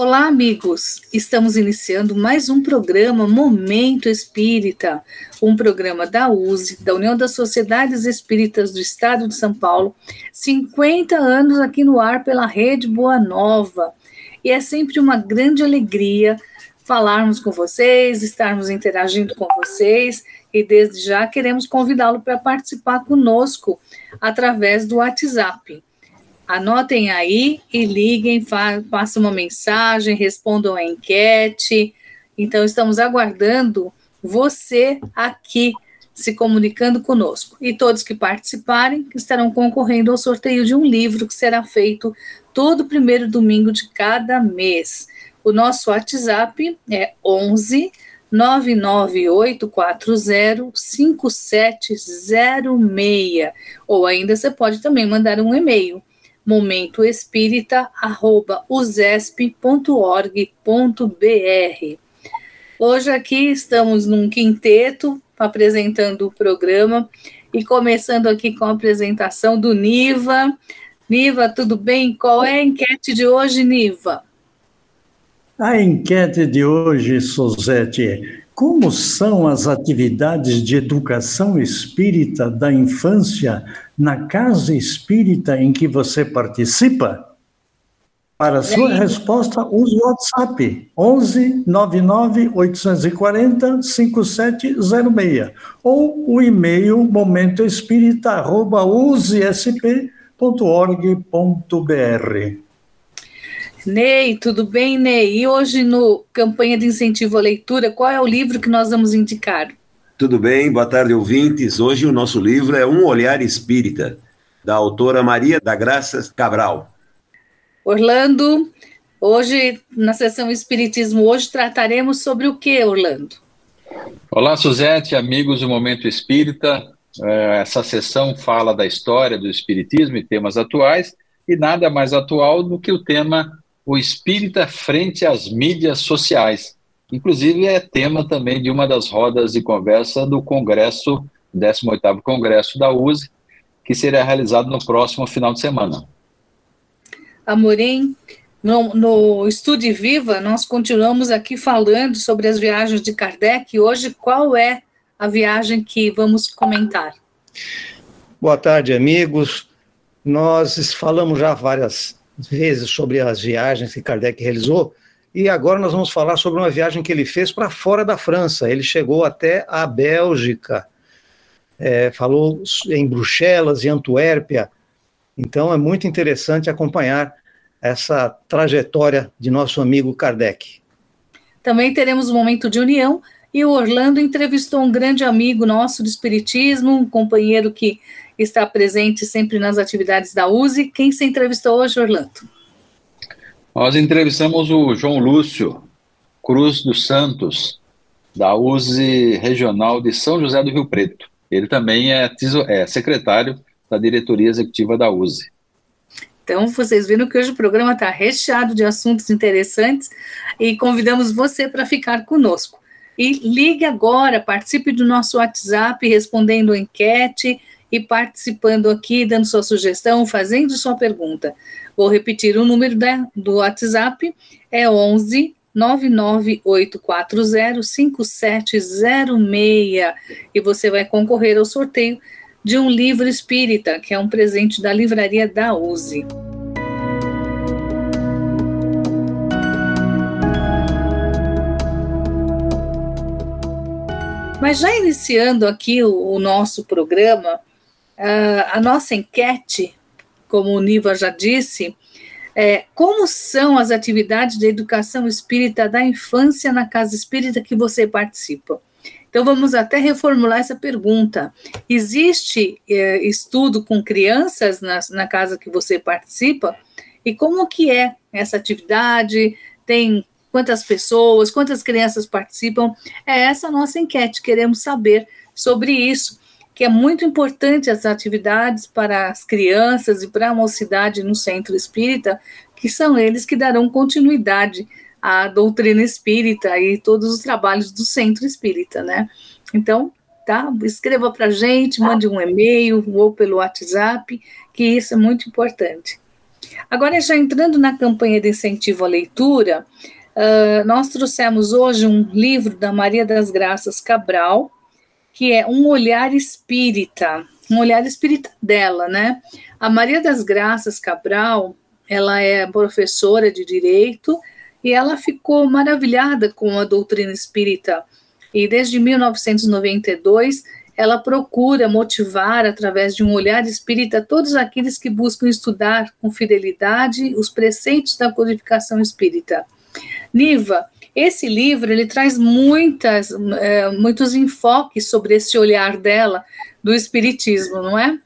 Olá, amigos! Estamos iniciando mais um programa Momento Espírita, um programa da USE, da União das Sociedades Espíritas do Estado de São Paulo, 50 anos aqui no ar pela Rede Boa Nova. E é sempre uma grande alegria falarmos com vocês, estarmos interagindo com vocês e desde já queremos convidá-lo para participar conosco através do WhatsApp Anotem aí e liguem, façam uma mensagem, respondam a enquete. Então, estamos aguardando você aqui se comunicando conosco. E todos que participarem estarão concorrendo ao sorteio de um livro que será feito todo primeiro domingo de cada mês. O nosso WhatsApp é 11 99840 5706. Ou ainda você pode também mandar um e-mail momentoespírita.usesp.org.br. Hoje aqui estamos num quinteto apresentando o programa e começando aqui com a apresentação do Niva. Niva, tudo bem? Qual é a enquete de hoje, Niva? A enquete de hoje, Suzete, como são as atividades de educação espírita da infância na casa espírita em que você participa? Para sua resposta, use o WhatsApp 11 99 840 5706 ou o e-mail momentoespírita@usesp.org.br. Ney, tudo bem, Ney? E hoje no campanha de incentivo à leitura, qual é o livro que nós vamos indicar? Tudo bem? Boa tarde, ouvintes. Hoje o nosso livro é Um Olhar Espírita, da autora Maria da Graça Cabral. Orlando, hoje na sessão Espiritismo, hoje trataremos sobre o que, Orlando? Olá, Suzete, amigos do Momento Espírita. É, essa sessão fala da história do Espiritismo e temas atuais, e nada mais atual do que o tema O Espírita frente às mídias sociais Inclusive, é tema também de uma das rodas de conversa do Congresso, 18º Congresso da USE, que será realizado no próximo final de semana. Amorim, no, no Estude Viva, nós continuamos aqui falando sobre as viagens de Kardec. Hoje, qual é a viagem que vamos comentar? Boa tarde, amigos. Nós falamos já várias vezes sobre as viagens que Kardec realizou, e agora nós vamos falar sobre uma viagem que ele fez para fora da França. Ele chegou até a Bélgica, é, falou em Bruxelas e Antuérpia. Então é muito interessante acompanhar essa trajetória de nosso amigo Kardec. Também teremos um momento de união e o Orlando entrevistou um grande amigo nosso do Espiritismo, um companheiro que está presente sempre nas atividades da USE. Quem se entrevistou hoje, Orlando? Nós entrevistamos o João Lúcio Cruz dos Santos, da USE Regional de São José do Rio Preto. Ele também é, é secretário da diretoria executiva da USE. Então, vocês viram que hoje o programa está recheado de assuntos interessantes e convidamos você para ficar conosco. E ligue agora, participe do nosso WhatsApp, respondendo enquete e participando aqui, dando sua sugestão, fazendo sua pergunta. Vou repetir o número da, do WhatsApp, é 11 99840 5706 e você vai concorrer ao sorteio de um livro espírita, que é um presente da livraria da USE. Mas já iniciando aqui o, o nosso programa, uh, a nossa enquete como o Niva já disse, é, como são as atividades de educação espírita da infância na casa espírita que você participa? Então, vamos até reformular essa pergunta. Existe é, estudo com crianças na, na casa que você participa? E como que é essa atividade? Tem quantas pessoas, quantas crianças participam? É essa a nossa enquete, queremos saber sobre isso que é muito importante as atividades para as crianças e para a mocidade no centro espírita, que são eles que darão continuidade à doutrina espírita e todos os trabalhos do centro espírita, né? Então, tá? Escreva para a gente, mande um e-mail ou pelo WhatsApp, que isso é muito importante. Agora, já entrando na campanha de incentivo à leitura, uh, nós trouxemos hoje um livro da Maria das Graças Cabral, que é Um Olhar Espírita, um olhar espírita dela, né? A Maria das Graças Cabral, ela é professora de Direito e ela ficou maravilhada com a doutrina espírita. E desde 1992 ela procura motivar, através de um olhar espírita, todos aqueles que buscam estudar com fidelidade os preceitos da codificação espírita. Niva, esse livro ele traz muitas, é, muitos enfoques sobre esse olhar dela do espiritismo, não é?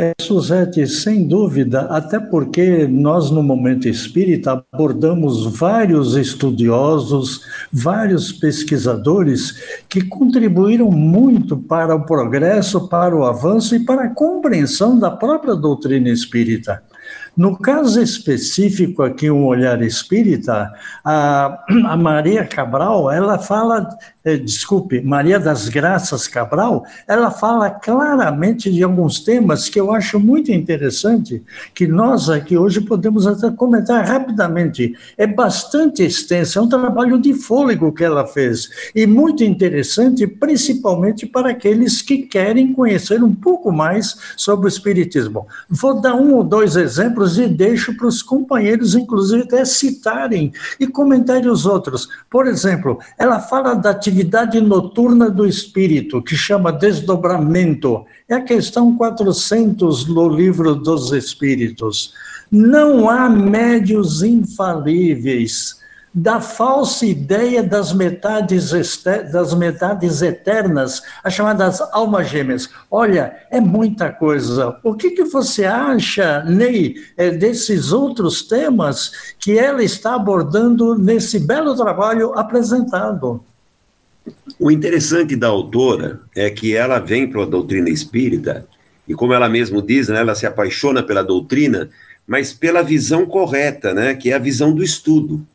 É, Suzete, sem dúvida, até porque nós, no Momento Espírita, abordamos vários estudiosos, vários pesquisadores que contribuíram muito para o progresso, para o avanço e para a compreensão da própria doutrina espírita. No caso específico aqui, um olhar espírita, a, a Maria Cabral, ela fala, eh, desculpe, Maria das Graças Cabral, ela fala claramente de alguns temas que eu acho muito interessante, que nós aqui hoje podemos até comentar rapidamente. É bastante extenso, é um trabalho de fôlego que ela fez, e muito interessante, principalmente para aqueles que querem conhecer um pouco mais sobre o Espiritismo. Vou dar um ou dois exemplos e deixo para os companheiros, inclusive, até citarem e comentarem os outros. Por exemplo, ela fala da atividade noturna do espírito, que chama desdobramento. É a questão 400 no livro dos Espíritos. Não há médios infalíveis da falsa ideia das metades, das metades eternas, as chamadas almas gêmeas. Olha, é muita coisa. O que, que você acha, Ney, é, desses outros temas que ela está abordando nesse belo trabalho apresentado? O interessante da autora é que ela vem para a doutrina espírita, e como ela mesma diz, né, ela se apaixona pela doutrina, mas pela visão correta, né, que é a visão do estudo.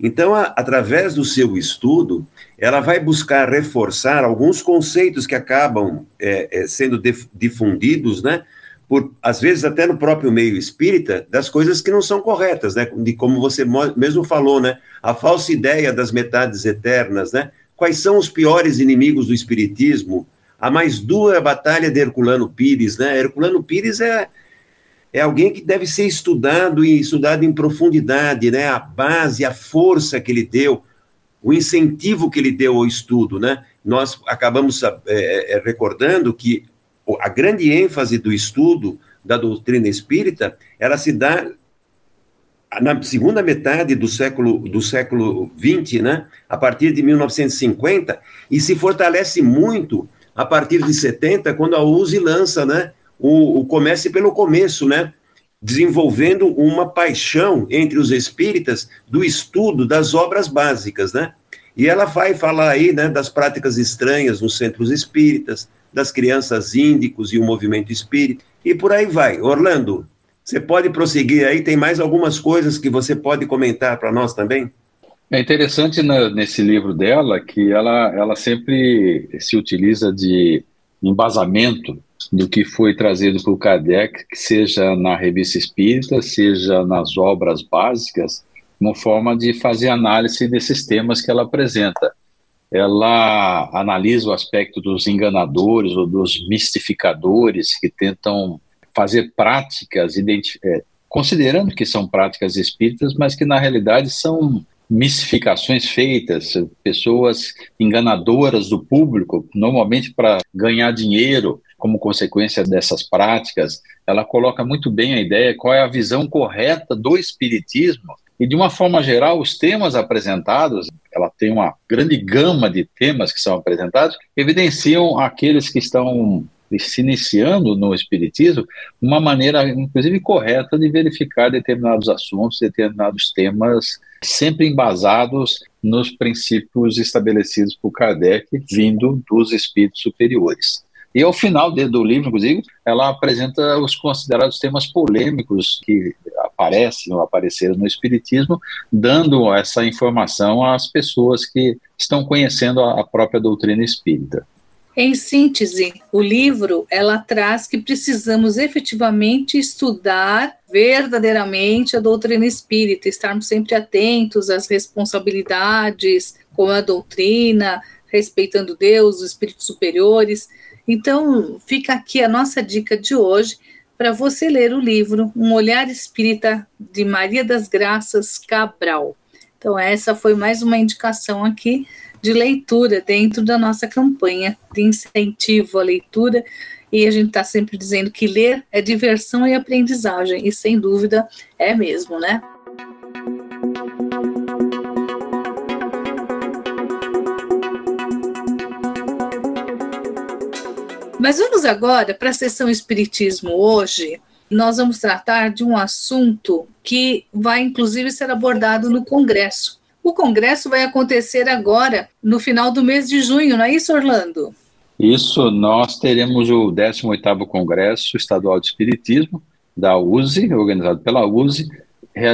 Então, a, através do seu estudo, ela vai buscar reforçar alguns conceitos que acabam é, é, sendo difundidos, né? Por, às vezes até no próprio meio espírita, das coisas que não são corretas, né? De como você mesmo falou, né? A falsa ideia das metades eternas, né? Quais são os piores inimigos do espiritismo? A mais dura batalha de Herculano Pires, né? Herculano Pires é, é alguém que deve ser estudado e estudado em profundidade, né? A base, a força que ele deu, o incentivo que ele deu ao estudo, né? Nós acabamos é, é, é, recordando que a grande ênfase do estudo da doutrina espírita, ela se dá na segunda metade do século do século 20, né? A partir de 1950 e se fortalece muito a partir de 70, quando a USE lança, né? O, o Comece pelo Começo, né? Desenvolvendo uma paixão entre os espíritas do estudo das obras básicas, né? E ela vai falar aí, né, das práticas estranhas nos centros espíritas, das crianças índicos e o movimento espírita, e por aí vai. Orlando, você pode prosseguir aí? Tem mais algumas coisas que você pode comentar para nós também? É interessante na, nesse livro dela que ela, ela sempre se utiliza de embasamento do que foi trazido por Kardec, seja na revista espírita, seja nas obras básicas, uma forma de fazer análise desses temas que ela apresenta. Ela analisa o aspecto dos enganadores ou dos mistificadores que tentam fazer práticas, é, considerando que são práticas espíritas, mas que na realidade são mistificações feitas, pessoas enganadoras do público, normalmente para ganhar dinheiro como consequência dessas práticas. Ela coloca muito bem a ideia qual é a visão correta do espiritismo e de uma forma geral, os temas apresentados, ela tem uma grande gama de temas que são apresentados, evidenciam aqueles que estão se iniciando no Espiritismo, uma maneira, inclusive, correta de verificar determinados assuntos, determinados temas, sempre embasados nos princípios estabelecidos por Kardec, vindo dos espíritos superiores. E ao final do livro, inclusive, ela apresenta os considerados temas polêmicos que aparecem ou apareceram no Espiritismo, dando essa informação às pessoas que estão conhecendo a própria doutrina espírita. Em síntese, o livro ela traz que precisamos efetivamente estudar verdadeiramente a doutrina espírita, estarmos sempre atentos às responsabilidades com a doutrina, respeitando Deus, os espíritos superiores. Então, fica aqui a nossa dica de hoje para você ler o livro Um Olhar Espírita de Maria das Graças Cabral. Então, essa foi mais uma indicação aqui de leitura dentro da nossa campanha de incentivo à leitura. E a gente está sempre dizendo que ler é diversão e aprendizagem, e sem dúvida é mesmo, né? Mas vamos agora para a sessão Espiritismo hoje. Nós vamos tratar de um assunto que vai, inclusive, ser abordado no Congresso. O congresso vai acontecer agora, no final do mês de junho, não é isso, Orlando? Isso, nós teremos o 18º Congresso Estadual de Espiritismo da USE, organizado pela USE,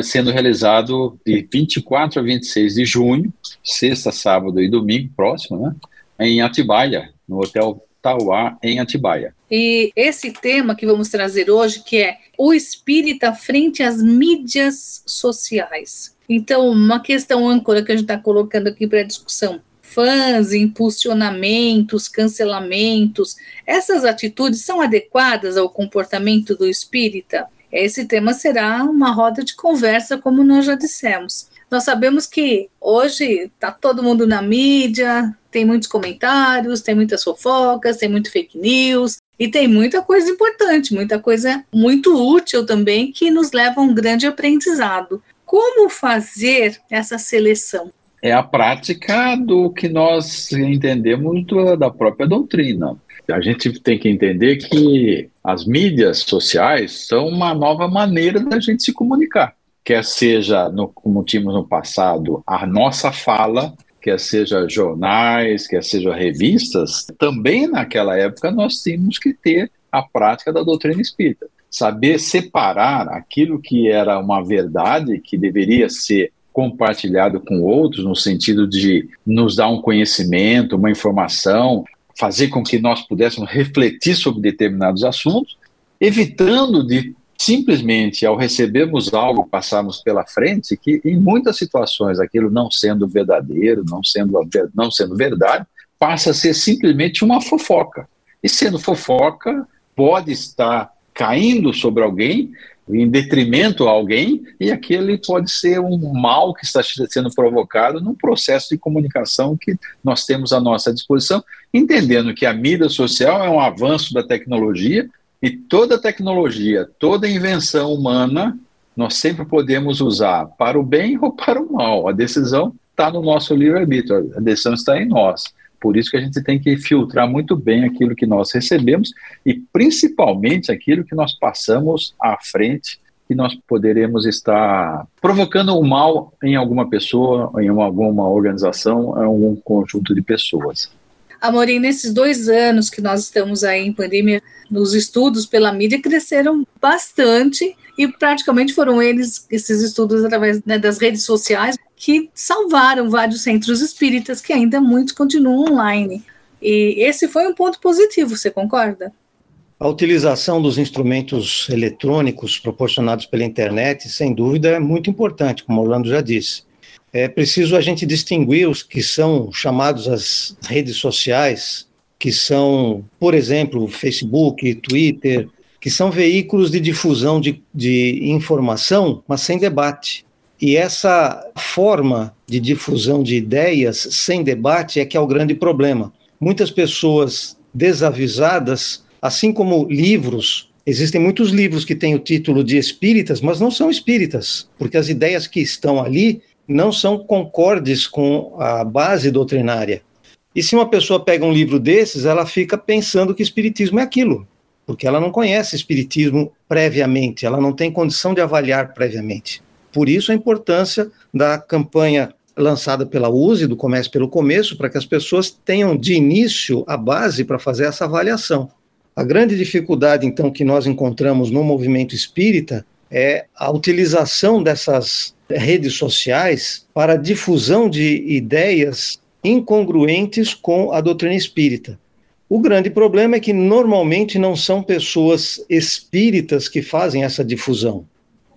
sendo realizado de 24 a 26 de junho, sexta, sábado e domingo próximo, né, em Atibaia, no Hotel Tauá, em Atibaia. E esse tema que vamos trazer hoje, que é o espírita frente às mídias sociais. Então, uma questão âncora que a gente está colocando aqui para discussão: fãs, impulsionamentos, cancelamentos, essas atitudes são adequadas ao comportamento do espírita? Esse tema será uma roda de conversa, como nós já dissemos. Nós sabemos que hoje está todo mundo na mídia, tem muitos comentários, tem muitas fofocas, tem muito fake news, e tem muita coisa importante, muita coisa muito útil também que nos leva a um grande aprendizado. Como fazer essa seleção? É a prática do que nós entendemos da própria doutrina. A gente tem que entender que as mídias sociais são uma nova maneira da gente se comunicar. Quer seja, no, como tínhamos no passado, a nossa fala, quer seja jornais, quer seja revistas, também naquela época nós tínhamos que ter a prática da doutrina espírita. Saber separar aquilo que era uma verdade que deveria ser compartilhado com outros no sentido de nos dar um conhecimento, uma informação, fazer com que nós pudéssemos refletir sobre determinados assuntos, evitando de simplesmente ao recebermos algo passarmos pela frente que em muitas situações aquilo não sendo verdadeiro, não sendo não sendo verdade, passa a ser simplesmente uma fofoca. E sendo fofoca, pode estar caindo sobre alguém, em detrimento a alguém, e aquele pode ser um mal que está sendo provocado num processo de comunicação que nós temos à nossa disposição, entendendo que a mídia social é um avanço da tecnologia e toda tecnologia, toda invenção humana, nós sempre podemos usar para o bem ou para o mal. A decisão está no nosso livre-arbítrio, a decisão está em nós. Por isso que a gente tem que filtrar muito bem aquilo que nós recebemos e principalmente aquilo que nós passamos à frente, que nós poderemos estar provocando o mal em alguma pessoa, em alguma organização, em algum conjunto de pessoas. Amorim, nesses dois anos que nós estamos aí em pandemia, nos estudos pela mídia cresceram bastante e praticamente foram eles, esses estudos através né, das redes sociais, que salvaram vários centros espíritas que ainda muitos continuam online. E esse foi um ponto positivo, você concorda? A utilização dos instrumentos eletrônicos proporcionados pela internet, sem dúvida, é muito importante, como Orlando já disse. É preciso a gente distinguir os que são chamados as redes sociais, que são, por exemplo, Facebook, Twitter, que são veículos de difusão de, de informação, mas sem debate. E essa forma de difusão de ideias sem debate é que é o grande problema. Muitas pessoas desavisadas, assim como livros, existem muitos livros que têm o título de espíritas, mas não são espíritas, porque as ideias que estão ali não são concordes com a base doutrinária. E se uma pessoa pega um livro desses, ela fica pensando que espiritismo é aquilo, porque ela não conhece espiritismo previamente, ela não tem condição de avaliar previamente. Por isso a importância da campanha lançada pela USE, do Comércio pelo Começo, para que as pessoas tenham de início a base para fazer essa avaliação. A grande dificuldade, então, que nós encontramos no movimento espírita é a utilização dessas redes sociais para difusão de ideias incongruentes com a doutrina espírita. O grande problema é que normalmente não são pessoas espíritas que fazem essa difusão.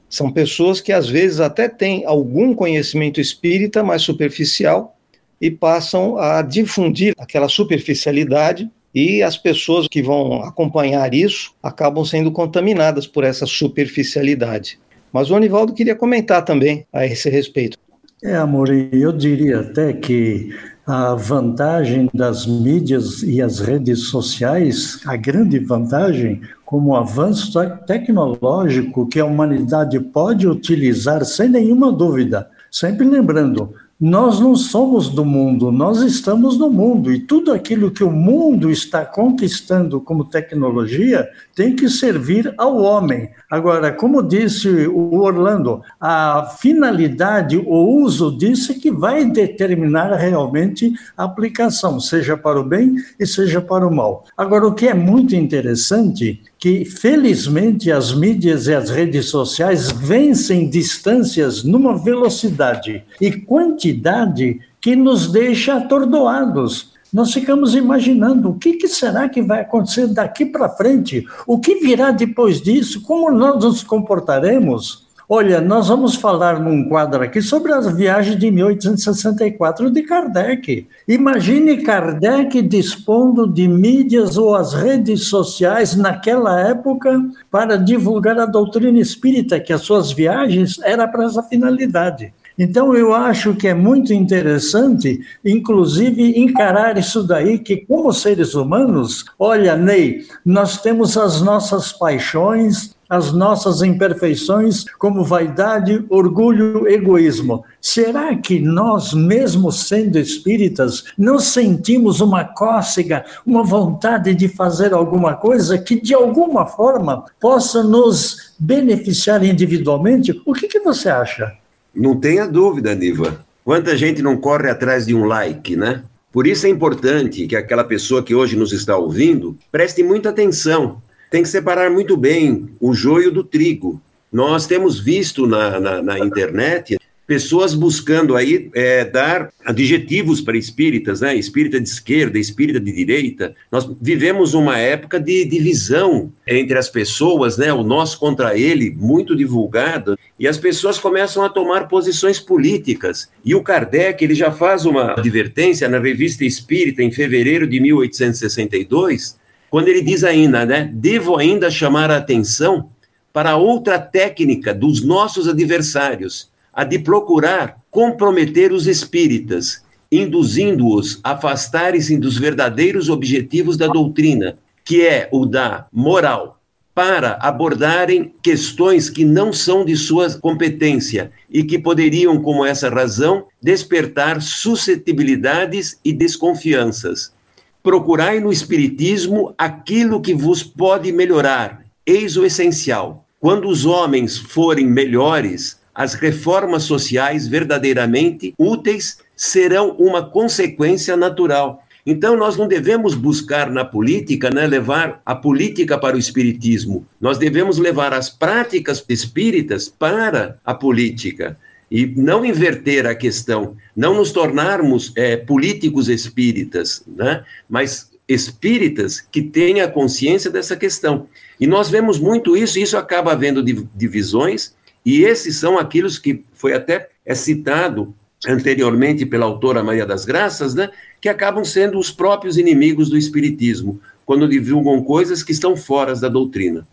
São pessoas que às vezes até têm algum conhecimento espírita, mais superficial, e passam a difundir aquela superficialidade e as pessoas que vão acompanhar isso acabam sendo contaminadas por essa superficialidade. Mas o Anivaldo queria comentar também a esse respeito. É, amor, eu diria até que a vantagem das mídias e as redes sociais, a grande vantagem, como avanço tecnológico que a humanidade pode utilizar sem nenhuma dúvida, sempre lembrando, nós não somos do mundo, nós estamos no mundo e tudo aquilo que o mundo está conquistando como tecnologia tem que servir ao homem. Agora, como disse o Orlando, a finalidade, o uso disso é que vai determinar realmente a aplicação, seja para o bem e seja para o mal. Agora, o que é muito interessante que felizmente as mídias e as redes sociais vencem distâncias numa velocidade e quantidade que nos deixa atordoados. Nós ficamos imaginando o que, que será que vai acontecer daqui para frente, o que virá depois disso, como nós nos comportaremos. Olha, nós vamos falar num quadro aqui sobre as viagens de 1864 de Kardec. Imagine Kardec dispondo de mídias ou as redes sociais naquela época para divulgar a doutrina espírita, que as suas viagens era para essa finalidade. Então, eu acho que é muito interessante, inclusive, encarar isso daí, que como seres humanos, olha, Ney, nós temos as nossas paixões, as nossas imperfeições como vaidade, orgulho, egoísmo. Será que nós, mesmo sendo espíritas, não sentimos uma cócega, uma vontade de fazer alguma coisa que de alguma forma possa nos beneficiar individualmente? O que, que você acha? Não tenha dúvida, Niva. Quanta gente não corre atrás de um like, né? Por isso é importante que aquela pessoa que hoje nos está ouvindo preste muita atenção tem que separar muito bem o joio do trigo. Nós temos visto na, na, na internet pessoas buscando aí é, dar adjetivos para espíritas, né? Espírita de esquerda, espírita de direita. Nós vivemos uma época de divisão entre as pessoas, né? O nós contra ele, muito divulgado, e as pessoas começam a tomar posições políticas. E o Kardec, ele já faz uma advertência na Revista Espírita em fevereiro de 1862, quando ele diz ainda, né, devo ainda chamar a atenção para outra técnica dos nossos adversários, a de procurar comprometer os espíritas, induzindo-os a afastarem-se dos verdadeiros objetivos da doutrina, que é o da moral, para abordarem questões que não são de sua competência e que poderiam, como essa razão, despertar suscetibilidades e desconfianças. Procurai no Espiritismo aquilo que vos pode melhorar. Eis o essencial. Quando os homens forem melhores, as reformas sociais verdadeiramente úteis serão uma consequência natural. Então, nós não devemos buscar na política, né, levar a política para o espiritismo. Nós devemos levar as práticas espíritas para a política e não inverter a questão, não nos tornarmos é, políticos espíritas, né? mas espíritas que tenham consciência dessa questão. E nós vemos muito isso, isso acaba havendo divisões, e esses são aqueles que foi até é citado anteriormente pela autora Maria das Graças, né, que acabam sendo os próprios inimigos do espiritismo, quando divulgam coisas que estão fora da doutrina.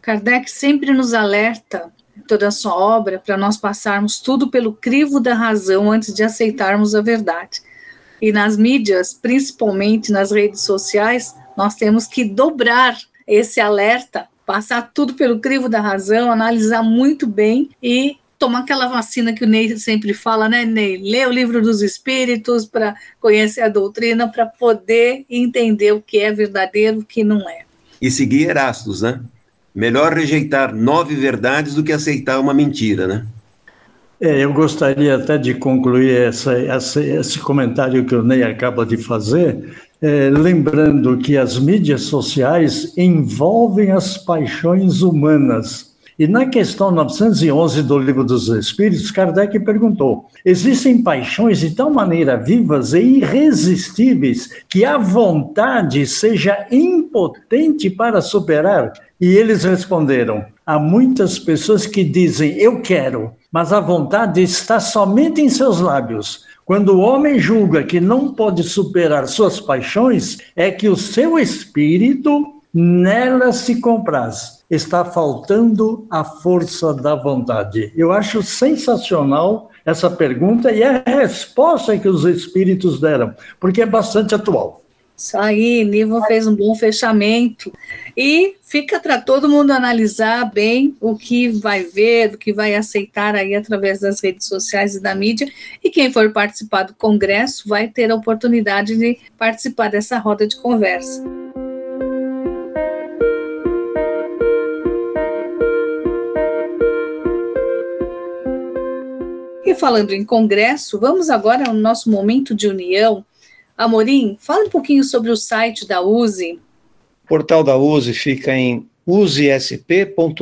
Kardec sempre nos alerta toda a sua obra para nós passarmos tudo pelo crivo da razão antes de aceitarmos a verdade. E nas mídias, principalmente nas redes sociais, nós temos que dobrar esse alerta, passar tudo pelo crivo da razão, analisar muito bem e tomar aquela vacina que o Ney sempre fala, né, Ney? Ler o livro dos espíritos para conhecer a doutrina, para poder entender o que é verdadeiro e o que não é. E seguir Erastos, né? Melhor rejeitar nove verdades do que aceitar uma mentira, né? É, eu gostaria até de concluir essa, essa, esse comentário que o Ney acaba de fazer, é, lembrando que as mídias sociais envolvem as paixões humanas E na questão 911 do Livro dos Espíritos, Kardec perguntou: existem paixões de tal maneira vivas e irresistíveis que a vontade seja impotente para superar? E eles responderam: há muitas pessoas que dizem eu quero, mas a vontade está somente em seus lábios. Quando o homem julga que não pode superar suas paixões, é que o seu espírito nela se compraz. Está faltando a força da vontade. Eu acho sensacional essa pergunta e a resposta que os espíritos deram, porque é bastante atual. Isso aí, Nivo fez um bom fechamento. E fica para todo mundo analisar bem o que vai ver, o que vai aceitar aí através das redes sociais e da mídia. E quem for participar do congresso vai ter a oportunidade de participar dessa roda de conversa. E falando em congresso, vamos agora ao nosso momento de união Amorim, fala um pouquinho sobre o site da USE. O portal da USE fica em usesp.org.br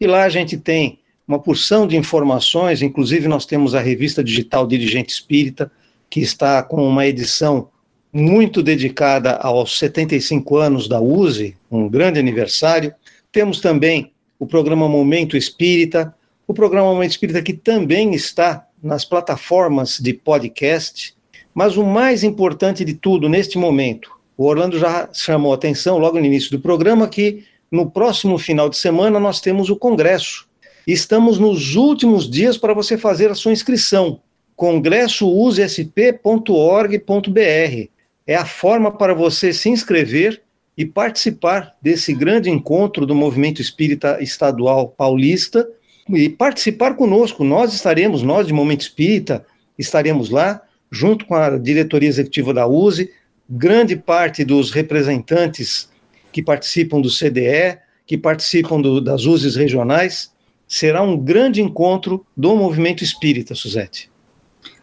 e lá a gente tem uma porção de informações, inclusive nós temos a revista digital Dirigente Espírita, que está com uma edição muito dedicada aos 75 anos da USE, um grande aniversário. Temos também o programa Momento Espírita, o programa Momento Espírita que também está nas plataformas de podcast, mas o mais importante de tudo neste momento, o Orlando já chamou atenção logo no início do programa que no próximo final de semana nós temos o congresso. Estamos nos últimos dias para você fazer a sua inscrição. congressousesp.org.br é a forma para você se inscrever e participar desse grande encontro do Movimento Espírita Estadual Paulista e participar conosco. Nós estaremos, nós de Momento Espírita, estaremos lá junto com a diretoria executiva da USE, grande parte dos representantes que participam do CDE, que participam do, das USEs regionais, será um grande encontro do movimento espírita, Suzete.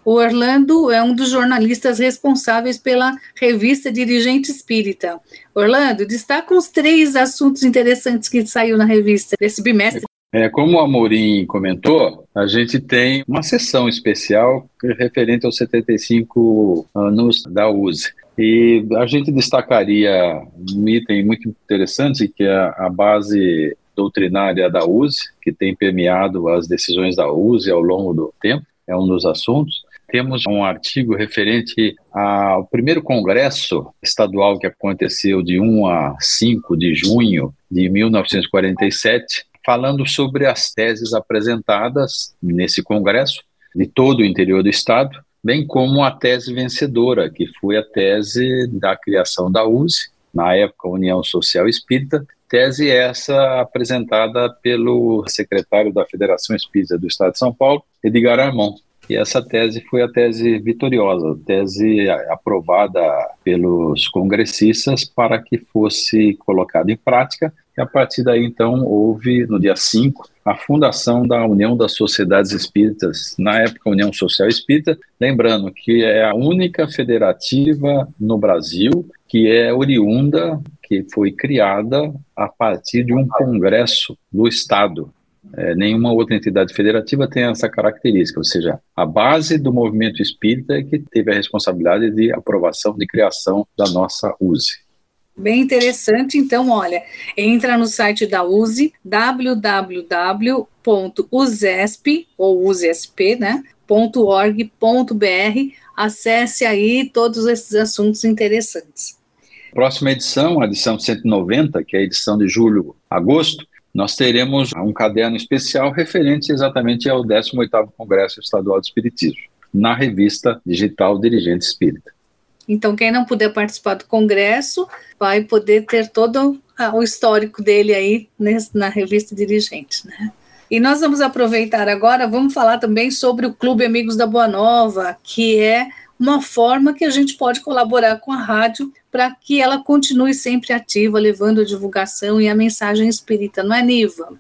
O Orlando é um dos jornalistas responsáveis pela revista Dirigente Espírita. Orlando, destaca os três assuntos interessantes que saiu na revista desse bimestre. É, como o Amorim comentou, a gente tem uma sessão especial referente aos 75 anos da USE. E a gente destacaria um item muito interessante, que é a base doutrinária da USE, que tem permeado as decisões da USE ao longo do tempo, é um dos assuntos. Temos um artigo referente ao primeiro congresso estadual que aconteceu de 1 a 5 de junho de 1947, falando sobre as teses apresentadas nesse congresso de todo o interior do estado, bem como a tese vencedora, que foi a tese da criação da USE, na época União Social Espírita, tese essa apresentada pelo secretário da Federação Espírita do Estado de São Paulo, Edgar Armon. E essa tese foi a tese vitoriosa, tese aprovada pelos congressistas para que fosse colocada em prática e a partir daí, então, houve, no dia 5, a fundação da União das Sociedades Espíritas, na época União Social Espírita, lembrando que é a única federativa no Brasil que é oriunda, que foi criada a partir de um congresso do Estado. É, nenhuma outra entidade federativa tem essa característica, ou seja, a base do movimento espírita é que teve a responsabilidade de aprovação, de criação da nossa USE. Bem interessante. Então, olha, entra no site da USE, www.usesp, ou usesp, né? .org.br, acesse aí todos esses assuntos interessantos. Próxima edição, a edição 190, que é a edição de julho, agosto, nós teremos um caderno especial referente exatamente ao 18º Congresso Estadual de Espiritismo, na revista digital Dirigente Espírita. Então, quem não puder participar do congresso vai poder ter todo o histórico dele aí na revista Dirigente, né? E nós vamos aproveitar agora, vamos falar também sobre o Clube Amigos da Boa Nova, que é uma forma que a gente pode colaborar com a rádio para que ela continue sempre ativa, levando a divulgação e a mensagem espírita, não é, Niva?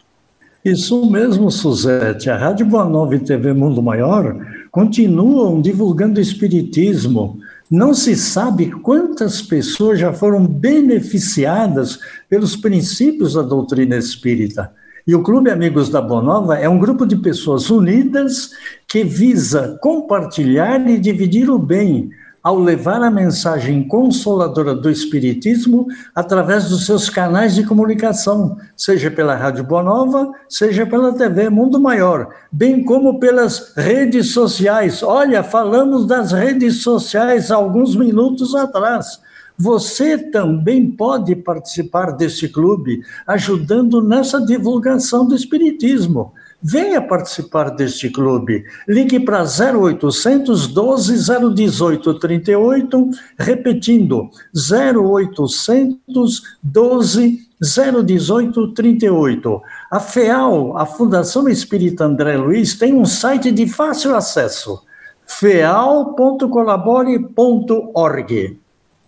Isso mesmo, Suzete. A Rádio Boa Nova e TV Mundo Maior continuam divulgando o espiritismo Não se sabe quantas pessoas já foram beneficiadas pelos princípios da doutrina espírita. E o Clube Amigos da Bonova é um grupo de pessoas unidas que visa compartilhar e dividir o bem, ao levar a mensagem consoladora do Espiritismo através dos seus canais de comunicação, seja pela Rádio Bonova, seja pela TV Mundo Maior, bem como pelas redes sociais. Olha, falamos das redes sociais alguns minutos atrás. Você também pode participar desse clube, ajudando nessa divulgação do Espiritismo. Venha participar deste clube. Ligue para 0800 12 018 38, repetindo 0800 12 018 38. A FEAL, a Fundação Espírita André Luiz, tem um site de fácil acesso: feal.colabore.org.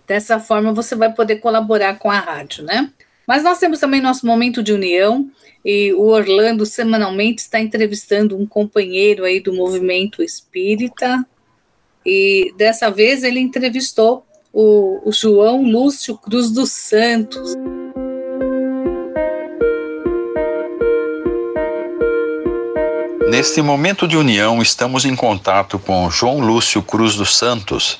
Dessa forma você vai poder colaborar com a rádio, né? Mas nós temos também nosso momento de união e o Orlando semanalmente está entrevistando um companheiro aí do movimento espírita e dessa vez ele entrevistou o, o João Lúcio Cruz dos Santos. Neste momento de união, estamos em contato com João Lúcio Cruz dos Santos,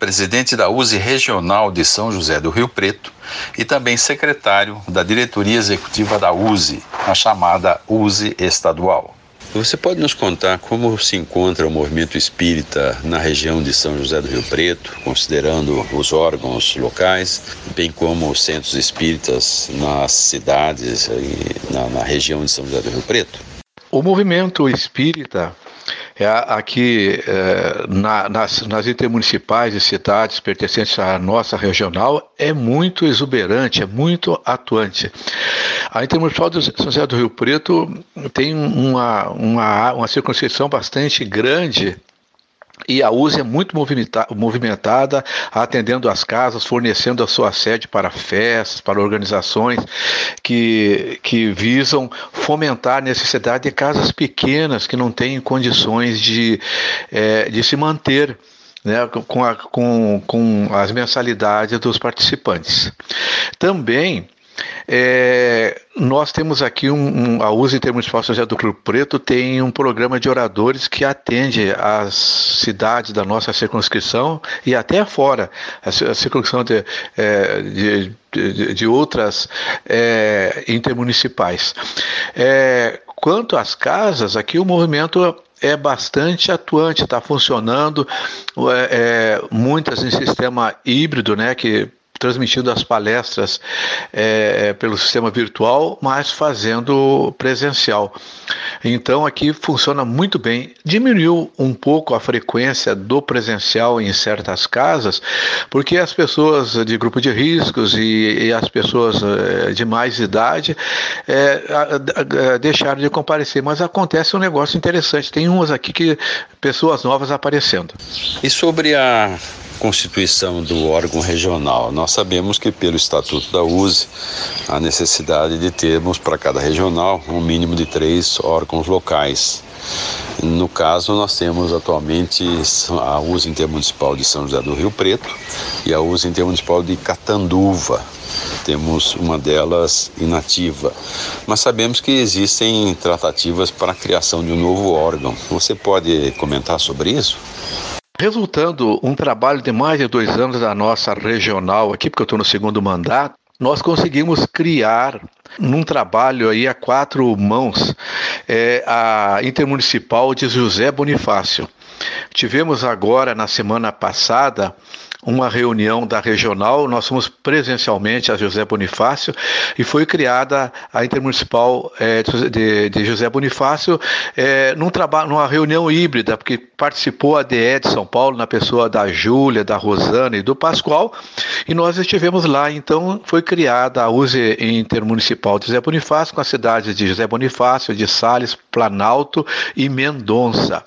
presidente da USE Regional de São José do Rio Preto e também secretário da diretoria executiva da USE, a chamada USE Estadual. Você pode nos contar como se encontra o movimento espírita na região de São José do Rio Preto, considerando os órgãos locais, bem como os centros espíritas nas cidades na, na região de São José do Rio Preto? O movimento espírita é aqui é, na, nas, nas intermunicipais e cidades pertencentes à nossa regional é muito exuberante, é muito atuante. A Intermunicipal de São José do Rio Preto tem uma, uma, uma circunscrição bastante grande e a USE é muito movimentada, atendendo as casas, fornecendo a sua sede para festas, para organizações que, que visam fomentar a necessidade de casas pequenas que não têm condições de, é, de se manter. Né, com, a, com, com as mensalidades dos participantes. Também é, nós temos aqui um, um, a USA Intermunicipal São do Rio Preto tem um programa de oradores que atende as cidades da nossa circunscrição e até fora, a, a circunscrição de, é, de, de, de, outras é, intermunicipais. É, quanto às casas, aqui o movimento é bastante atuante, está funcionando, é, é, muitas em sistema híbrido, né, que transmitindo as palestras é, pelo sistema virtual, mas fazendo presencial. Então aqui funciona muito bem. Diminuiu um pouco a frequência do presencial em certas casas, porque as pessoas de grupo de riscos e, e as pessoas é, de mais idade é, a, a, deixaram de comparecer. Mas acontece um negócio interessante. Tem umas aqui que pessoas novas aparecendo. E sobre a constituição do órgão regional. Nós sabemos que, pelo Estatuto da USE, há necessidade de termos para cada regional um mínimo de três órgãos locais. No caso, nós temos atualmente a USE Intermunicipal de São José do Rio Preto e a USE Intermunicipal de Catanduva. Temos uma delas inativa, mas sabemos que existem tratativas para a criação de um novo órgão. Você pode comentar sobre isso? Resultando um trabalho de mais de dois anos da nossa regional aqui, porque eu estou no segundo mandato, nós conseguimos criar num trabalho aí a quatro mãos é, a intermunicipal de José Bonifácio. Tivemos agora na semana passada uma reunião da regional, nós fomos presencialmente a José Bonifácio e foi criada a Intermunicipal é, de, de, José Bonifácio é, num trabalho, numa reunião híbrida, porque participou a DE de São Paulo na pessoa da Júlia, da Rosana e do Pascoal, e nós estivemos lá, então foi criada a USE Intermunicipal de José Bonifácio com as cidades de José Bonifácio, de Sales, Planalto e Mendonça.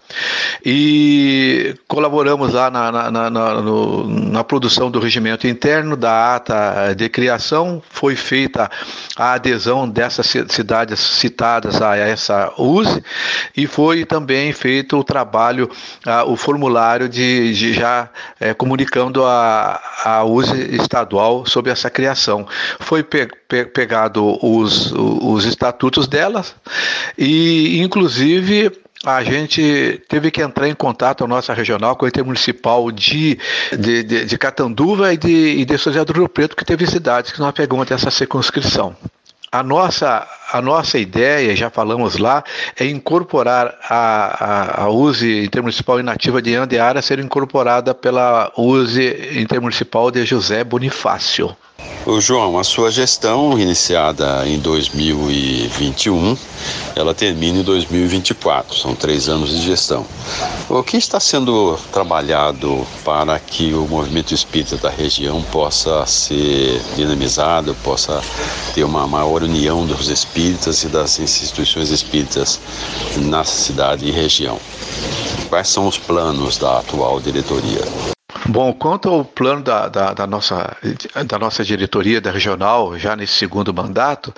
E colaboramos lá na, na, na, no, na produção do regimento interno da ata de criação. Foi feita a adesão dessas cidades citadas a essa USE e foi também feito o trabalho, o formulário de, de já é, comunicando a, a USE estadual sobre essa criação. Foi pe, pe, pegado os, os estatutos delas e, inclusive, a gente teve que entrar em contato, a nossa regional, com o intermunicipal de, de, de, de Catanduva e de, e de São José do Rio Preto, que teve cidades que nós pegamos dessa circunscrição. A nossa, a nossa ideia, já falamos lá, é incorporar a, a, a USE Intermunicipal Inativa de Andeara ser incorporada pela USE Intermunicipal de José Bonifácio. O João, a sua gestão iniciada em 2021, ela termina em 2024, são três anos de gestão. O que está sendo trabalhado para que o movimento espírita da região possa ser dinamizado, possa ter uma maior união dos espíritas e das instituições espíritas na cidade e região? Quais são os planos da atual diretoria? Bom, quanto ao plano da, da, da, nossa, da nossa diretoria da regional, já nesse segundo mandato,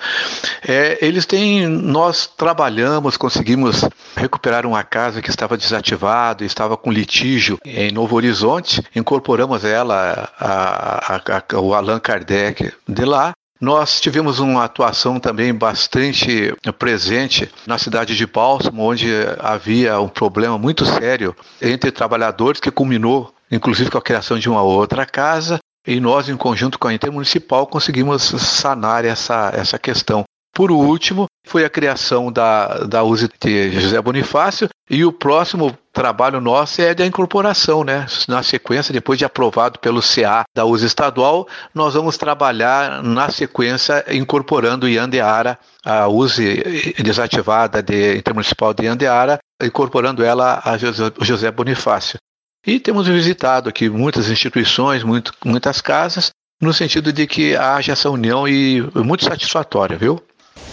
é, eles têm, nós trabalhamos, conseguimos recuperar uma casa que estava desativada, estava com litígio em Novo Horizonte, incorporamos ela, o Allan Kardec de lá, nós tivemos uma atuação também bastante presente na cidade de Bálsamo, onde havia um problema muito sério entre trabalhadores que culminou inclusive com a criação de uma outra casa, e nós, em conjunto com a Intermunicipal, conseguimos sanar essa, essa questão. Por último, foi a criação da, da de José Bonifácio, e o próximo trabalho nosso é da incorporação, né? Na sequência, depois de aprovado pelo CA da USE estadual, nós vamos trabalhar na sequência incorporando Iandeara, a USE desativada de Intermunicipal de Iandeara, incorporando ela a José Bonifácio. E temos visitado aqui muitas instituições, muito, muitas casas, no sentido de que haja essa união e muito satisfatória, viu?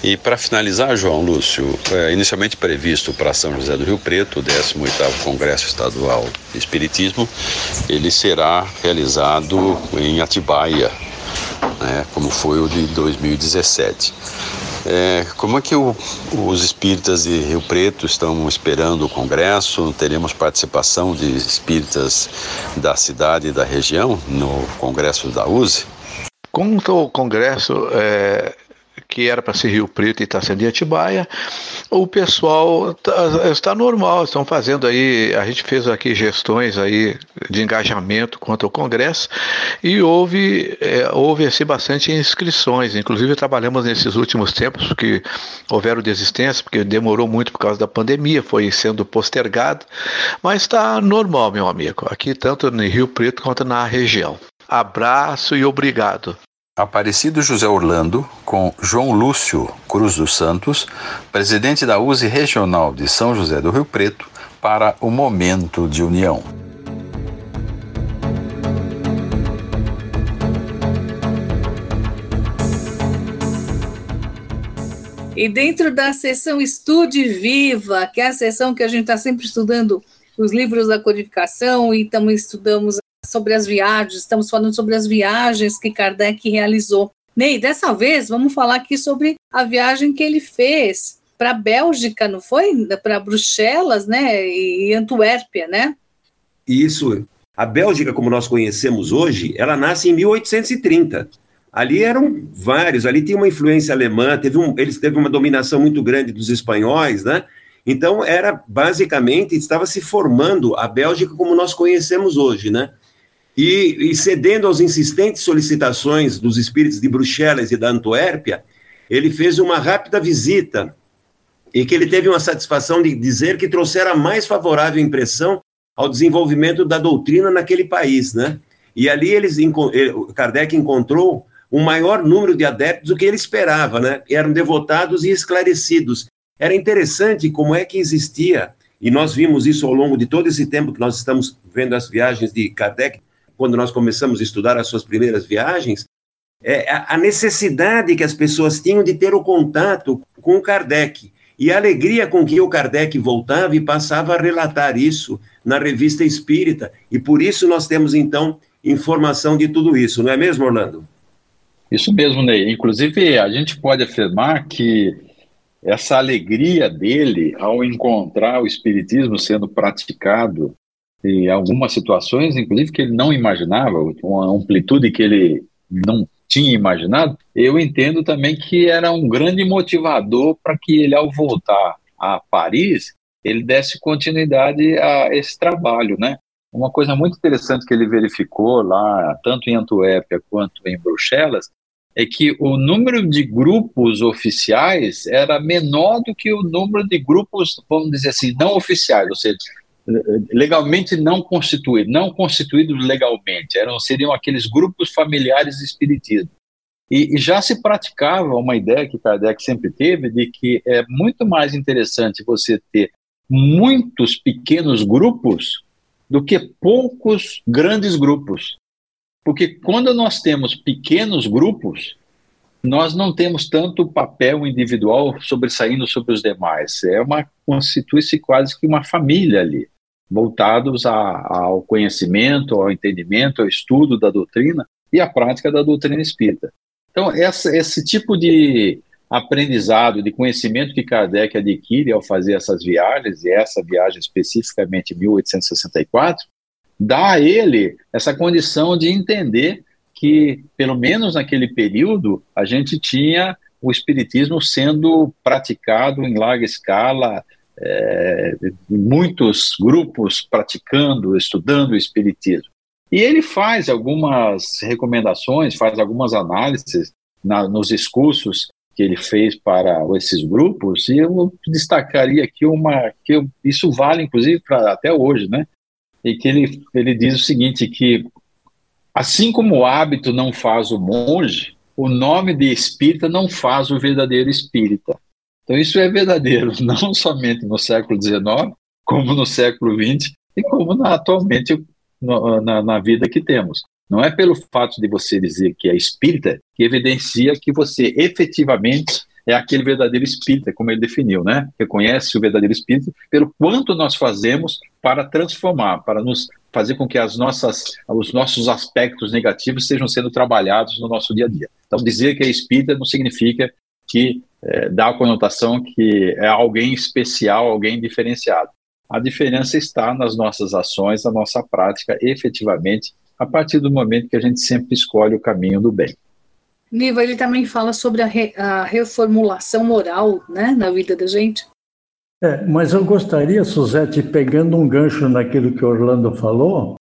E para finalizar, João Lúcio, é inicialmente previsto para São José do Rio Preto, o 18º Congresso Estadual de Espiritismo, ele será realizado em Atibaia, né, como foi o de 2017. É, como é que o, os espíritas de Rio Preto estão esperando o Congresso? Teremos participação de espíritas da cidade e da região no Congresso da USE? Como o Congresso é, que era para ser Rio Preto e está sendo Atibaia, o pessoal tá, está normal, estão fazendo aí, a gente fez aqui gestões aí de engajamento quanto ao Congresso e houve, é, houve assim, bastante inscrições, inclusive trabalhamos nesses últimos tempos, porque houveram desistências, porque demorou muito por causa da pandemia, foi sendo postergado, mas está normal, meu amigo, aqui tanto no Rio Preto quanto na região. Abraço e obrigado. Aparecido José Orlando, com João Lúcio Cruz dos Santos, presidente da USE Regional de São José do Rio Preto, para o Momento de União. E dentro da sessão Estude Viva, que é a sessão que a gente está sempre estudando os livros da codificação e também estudamos sobre as viagens, estamos falando sobre as viagens que Kardec realizou. Ney, dessa vez vamos falar aqui sobre a viagem que ele fez para a Bélgica, não foi? Para Bruxelas, né? E Antuérpia, né? Isso. A Bélgica, como nós conhecemos hoje, ela nasce em 1830. Ali eram vários, ali tinha uma influência alemã, teve um, eles teve uma dominação muito grande dos espanhóis, né? Então era basicamente estava se formando a Bélgica como nós conhecemos hoje, né? E, e, cedendo às insistentes solicitações dos espíritos de Bruxelas e da Antuérpia, ele fez uma rápida visita e que ele teve uma satisfação de dizer que trouxera a mais favorável impressão ao desenvolvimento da doutrina naquele país, né? E ali eles, Kardec encontrou um maior número de adeptos do que ele esperava, né? Eram devotados e esclarecidos. Era interessante como é que existia, e nós vimos isso ao longo de todo esse tempo que nós estamos vendo as viagens de Kardec, quando nós começamos a estudar as suas primeiras viagens, é a necessidade que as pessoas tinham de ter o contato com Kardec. E a alegria com que o Kardec voltava e passava a relatar isso na revista Espírita. E por isso nós temos, então, informação de tudo isso, não é mesmo, Orlando? Isso mesmo, Ney. Inclusive, a gente pode afirmar que essa alegria dele ao encontrar o Espiritismo sendo praticado em algumas situações, inclusive que ele não imaginava, uma amplitude que ele não tinha imaginado, eu entendo também que era um grande motivador para que ele, ao voltar a Paris, ele desse continuidade a esse trabalho, né? Uma coisa muito interessante que ele verificou lá, tanto em Antuérpia quanto em Bruxelas, é que o número de grupos oficiais era menor do que o número de grupos, vamos dizer assim, não oficiais, ou seja, legalmente não constituídos, não constituídos legalmente, eram seriam aqueles grupos familiares de espiritismo. E, e, já se praticava uma ideia que Kardec sempre teve de que é muito mais interessante você ter muitos pequenos grupos do que poucos grandes grupos. Porque quando nós temos pequenos grupos, nós não temos tanto papel individual sobressaindo sobre os demais. É uma constitui-se quase que uma família ali voltados a, ao conhecimento, ao entendimento, ao estudo da doutrina e à prática da doutrina espírita. Então, essa, esse tipo de aprendizado, de conhecimento que Kardec adquire ao fazer essas viagens, e essa viagem especificamente em 1864, dá a ele essa condição de entender que, pelo menos naquele período, a gente tinha o espiritismo sendo praticado em larga escala, é, muitos grupos praticando, estudando o Espiritismo. E ele faz algumas recomendações, faz algumas análises na, nos discursos que ele fez para esses grupos, e eu destacaria aqui uma, que eu, isso vale inclusive para até hoje, né? E que ele, ele diz o seguinte, que assim como o hábito não faz o monge, o nome de espírita não faz o verdadeiro espírita. Então, isso é verdadeiro, não somente no século XIX, como no século XX e como na, atualmente no, na, na vida que temos. Não é pelo fato de você dizer que é espírita que evidencia que você efetivamente é aquele verdadeiro espírita, como ele definiu, né? Reconhece o verdadeiro espírito pelo quanto nós fazemos para transformar, para nos fazer com que as nossas, os nossos aspectos negativos estejam sendo trabalhados no nosso dia a dia. Então, dizer que é espírita não significa que é, dá a conotação que é alguém especial, alguém diferenciado. A diferença está nas nossas ações, na nossa prática, efetivamente, a partir do momento que a gente sempre escolhe o caminho do bem. Niva, ele também fala sobre a, re, a reformulação moral né, na vida da gente. É, mas eu gostaria, Suzete, pegando um gancho naquilo que Orlando falou,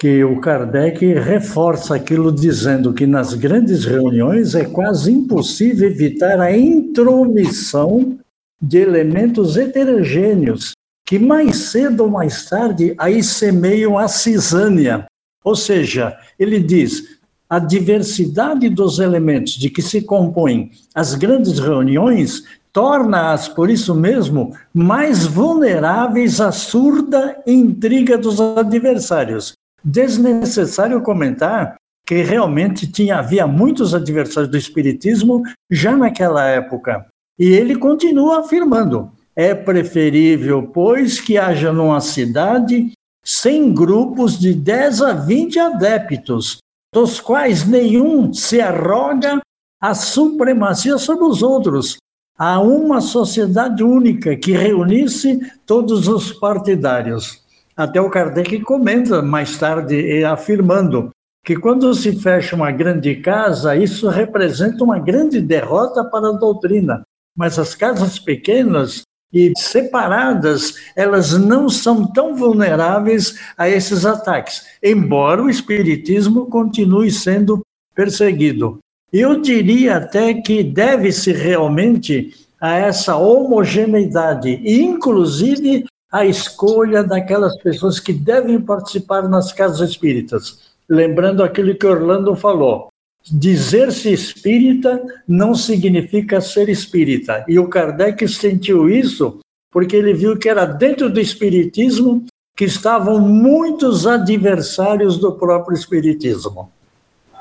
que o Kardec reforça aquilo dizendo que nas grandes reuniões é quase impossível evitar a intromissão de elementos heterogêneos, que mais cedo ou mais tarde aí semeiam a cisânia. Ou seja, ele diz, a diversidade dos elementos de que se compõem as grandes reuniões torna-as, por isso mesmo, mais vulneráveis à surda intriga dos adversários, desnecessário comentar que realmente tinha havia muitos adversários do espiritismo já naquela época. E ele continua afirmando: é preferível, pois, que haja numa cidade 100 grupos de 10 a 20 adeptos, dos quais nenhum se arroga a supremacia sobre os outros, a uma sociedade única que reunisse todos os partidários. Até o Kardec comenta mais tarde, afirmando que quando se fecha uma grande casa, isso representa uma grande derrota para a doutrina. Mas as casas pequenas e separadas, elas não são tão vulneráveis a esses ataques, embora o espiritismo continue sendo perseguido. Eu diria até que deve-se realmente a essa homogeneidade, inclusive a escolha daquelas pessoas que devem participar nas casas espíritas. Lembrando aquilo que Orlando falou. Dizer-se espírita não significa ser espírita. E o Kardec sentiu isso porque ele viu que era dentro do espiritismo que estavam muitos adversários do próprio espiritismo.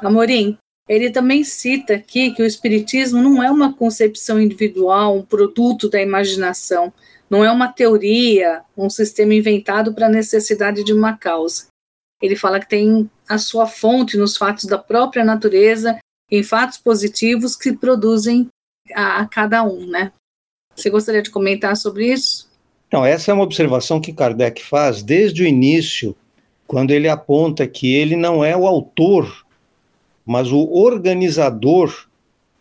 Amorim, ele também cita aqui que o Espiritismo não é uma concepção individual, um produto da imaginação, não é uma teoria, um sistema inventado para a necessidade de uma causa. Ele fala que tem a sua fonte nos fatos da própria natureza, em fatos positivos que produzem a, a cada um, né? Você gostaria de comentar sobre isso? Então, essa é uma observação que Kardec faz desde o início, quando ele aponta que ele não é o autor mas o organizador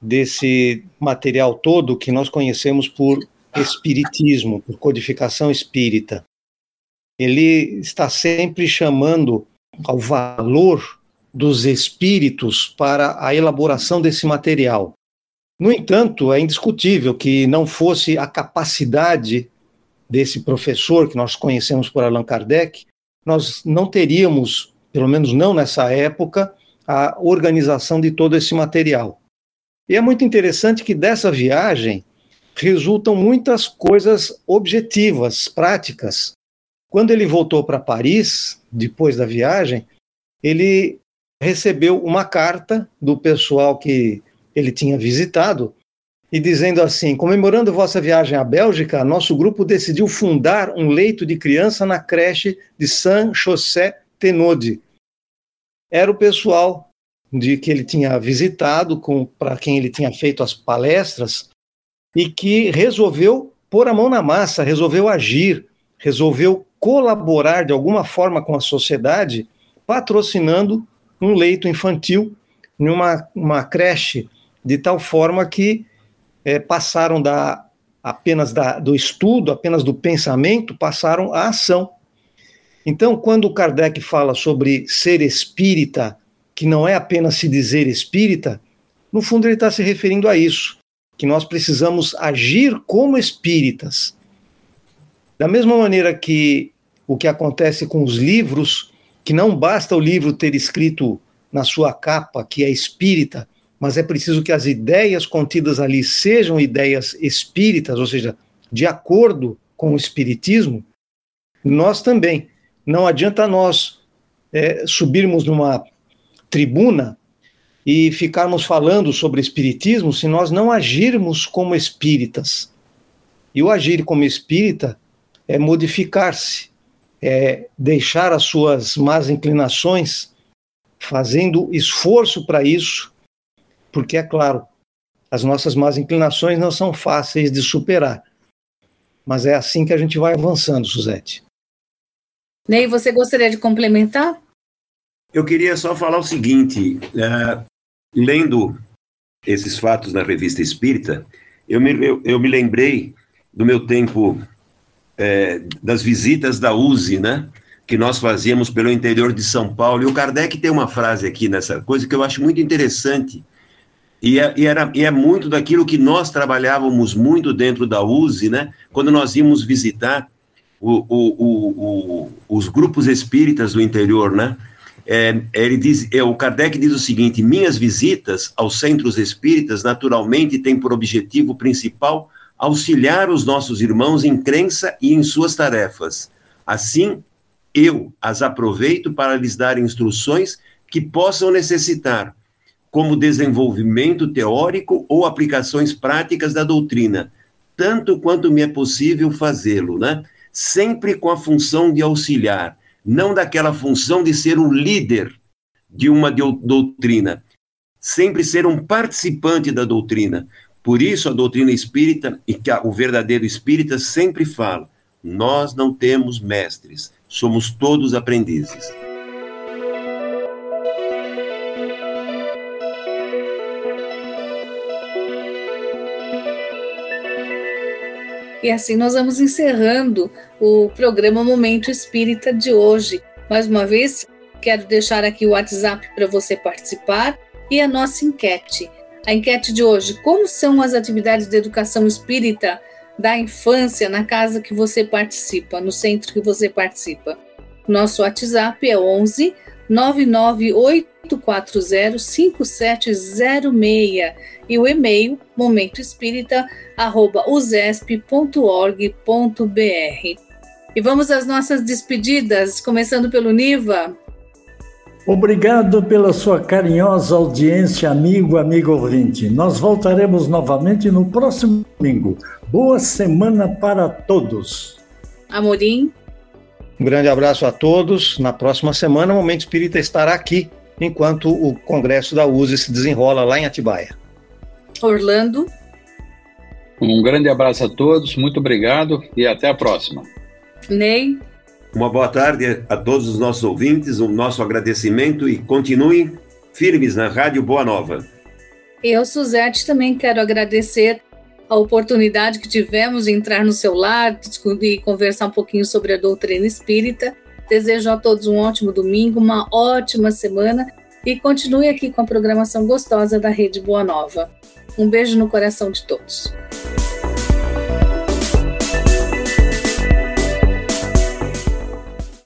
desse material todo que nós conhecemos por espiritismo, por codificação espírita. Ele está sempre chamando ao valor dos espíritos para a elaboração desse material. No entanto, é indiscutível que não fosse a capacidade desse professor que nós conhecemos por Allan Kardec, nós não teríamos, pelo menos não nessa época, a organização de todo esse material. E é muito interessante que dessa viagem resultam muitas coisas objetivas, práticas. Quando ele voltou para Paris, depois da viagem, ele recebeu uma carta do pessoal que ele tinha visitado e dizendo assim: comemorando vossa viagem à Bélgica, nosso grupo decidiu fundar um leito de criança na creche de Saint-José Tenode, era o pessoal de que ele tinha visitado, para quem ele tinha feito as palestras, e que resolveu pôr a mão na massa, resolveu agir, resolveu colaborar de alguma forma com a sociedade, patrocinando um leito infantil numa uma creche, de tal forma que é, passaram da apenas da, do estudo, apenas do pensamento, passaram à ação. Então, quando Kardec fala sobre ser espírita, que não é apenas se dizer espírita, no fundo ele está se referindo a isso, que nós precisamos agir como espíritas. Da mesma maneira que o que acontece com os livros, que não basta o livro ter escrito na sua capa que é espírita, mas é preciso que as ideias contidas ali sejam ideias espíritas, ou seja, de acordo com o espiritismo, nós também não adianta nós é, subirmos numa tribuna e ficarmos falando sobre espiritismo se nós não agirmos como espíritas. E o agir como espírita é modificar-se, é deixar as suas más inclinações, fazendo esforço para isso, porque é claro, as nossas más inclinações não são fáceis de superar. Mas é assim que a gente vai avançando, Suzete. Ney, você gostaria de complementar? Eu queria só falar o seguinte: é, lendo esses fatos na revista Espírita, eu me, eu, eu me lembrei do meu tempo é, das visitas da USE, né? Que nós fazíamos pelo interior de São Paulo. E o Kardec tem uma frase aqui nessa coisa que eu acho muito interessante. E é, e, era, e é muito daquilo que nós trabalhávamos muito dentro da USE, né? Quando nós íamos visitar o, o, o, os grupos espíritas do interior, né? É, ele diz, é, o Kardec diz o seguinte: minhas visitas aos centros espíritas naturalmente têm por objetivo principal auxiliar os nossos irmãos em crença e em suas tarefas. Assim, eu as aproveito para lhes dar instruções que possam necessitar, como desenvolvimento teórico ou aplicações práticas da doutrina, tanto quanto me é possível fazê-lo, né? sempre com a função de auxiliar, não daquela função de ser o líder de uma doutrina, sempre ser um participante da doutrina. Por isso a doutrina espírita e que o verdadeiro espírita sempre fala: nós não temos mestres, somos todos aprendizes. E assim nós vamos encerrando o programa Momento Espírita de hoje. Mais uma vez, quero deixar aqui o WhatsApp para você participar e a nossa enquete. A enquete de hoje: como são as atividades de educação espírita da infância na casa que você participa, no centro que você participa? Nosso WhatsApp é 11 99840 5706 e o e-mail momentoespírita@usesp.org.br. E vamos às nossas despedidas, começando pelo Niva. Obrigado pela sua carinhosa audiência, amigo, amigo ouvinte. Nós voltaremos novamente no próximo domingo. Boa semana para todos. Amorim. Um grande abraço a todos. Na próxima semana, o Momento Espírita estará aqui, enquanto o Congresso da USE se desenrola lá em Atibaia. Orlando. Um grande abraço a todos, muito obrigado e até a próxima. Ney. Uma boa tarde a todos os nossos ouvintes, o nosso agradecimento e continuem firmes na Rádio Boa Nova. Eu, Suzete, também quero agradecer a oportunidade que tivemos de entrar no seu lar e conversar um pouquinho sobre a doutrina espírita. Desejo a todos um ótimo domingo, uma ótima semana e continue aqui com a programação gostosa da Rede Boa Nova. Um beijo no coração de todos.